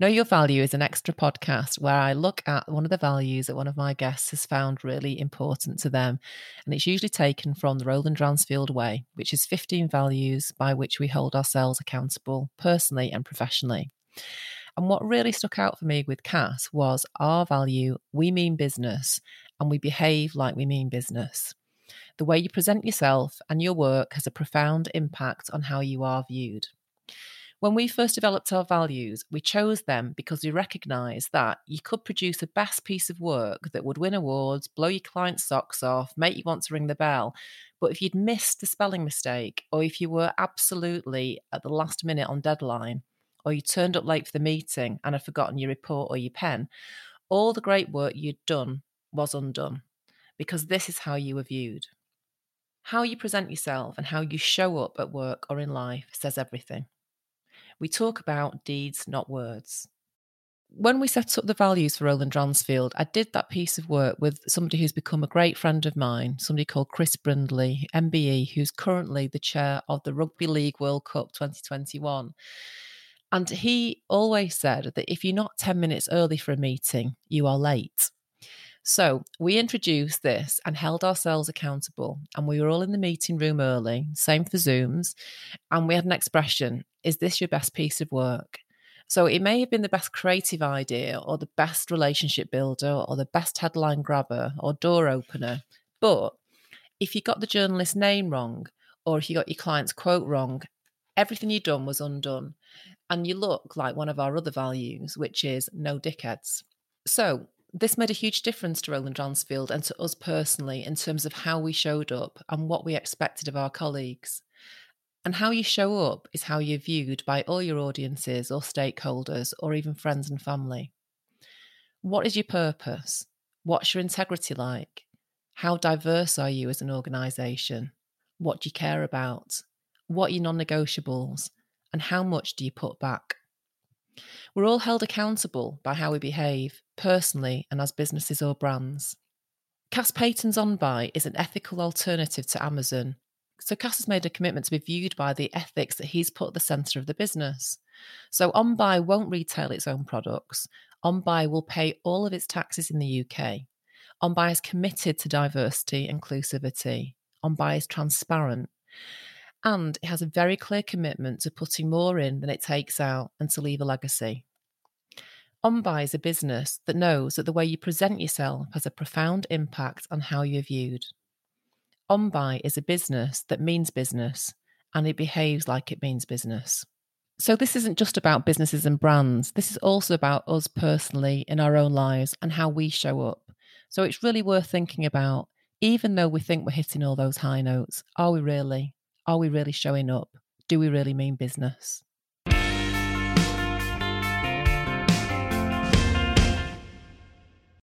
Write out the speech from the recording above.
Know Your Value is an extra podcast where I look at one of the values that one of my guests has found really important to them. And it's usually taken from the Roland Dransfield Way, which is 15 values by which we hold ourselves accountable personally and professionally. And what really stuck out for me with Cas was our value we mean business and we behave like we mean business. The way you present yourself and your work has a profound impact on how you are viewed. When we first developed our values, we chose them because we recognised that you could produce a best piece of work that would win awards, blow your client's socks off, make you want to ring the bell. But if you'd missed the spelling mistake, or if you were absolutely at the last minute on deadline, or you turned up late for the meeting and had forgotten your report or your pen, all the great work you'd done was undone because this is how you were viewed. How you present yourself and how you show up at work or in life says everything. We talk about deeds, not words. When we set up the values for Roland Dransfield, I did that piece of work with somebody who's become a great friend of mine, somebody called Chris Brindley, MBE, who's currently the chair of the Rugby League World Cup 2021. And he always said that if you're not 10 minutes early for a meeting, you are late. So we introduced this and held ourselves accountable. And we were all in the meeting room early, same for Zooms. And we had an expression Is this your best piece of work? So it may have been the best creative idea or the best relationship builder or the best headline grabber or door opener. But if you got the journalist's name wrong or if you got your client's quote wrong, everything you'd done was undone. And you look like one of our other values, which is no dickheads. So this made a huge difference to Roland Dransfield and to us personally in terms of how we showed up and what we expected of our colleagues. And how you show up is how you're viewed by all your audiences or stakeholders or even friends and family. What is your purpose? What's your integrity like? How diverse are you as an organisation? What do you care about? What are your non negotiables? And how much do you put back? We're all held accountable by how we behave, personally and as businesses or brands. Cas Paton's OnBuy is an ethical alternative to Amazon. So Cas has made a commitment to be viewed by the ethics that he's put at the centre of the business. So OnBuy won't retail its own products. OnBuy will pay all of its taxes in the UK. OnBuy is committed to diversity, inclusivity. OnBuy is transparent. And it has a very clear commitment to putting more in than it takes out and to leave a legacy. OnBuy is a business that knows that the way you present yourself has a profound impact on how you're viewed. OnBuy is a business that means business and it behaves like it means business. So, this isn't just about businesses and brands. This is also about us personally in our own lives and how we show up. So, it's really worth thinking about, even though we think we're hitting all those high notes, are we really? Are we really showing up? Do we really mean business?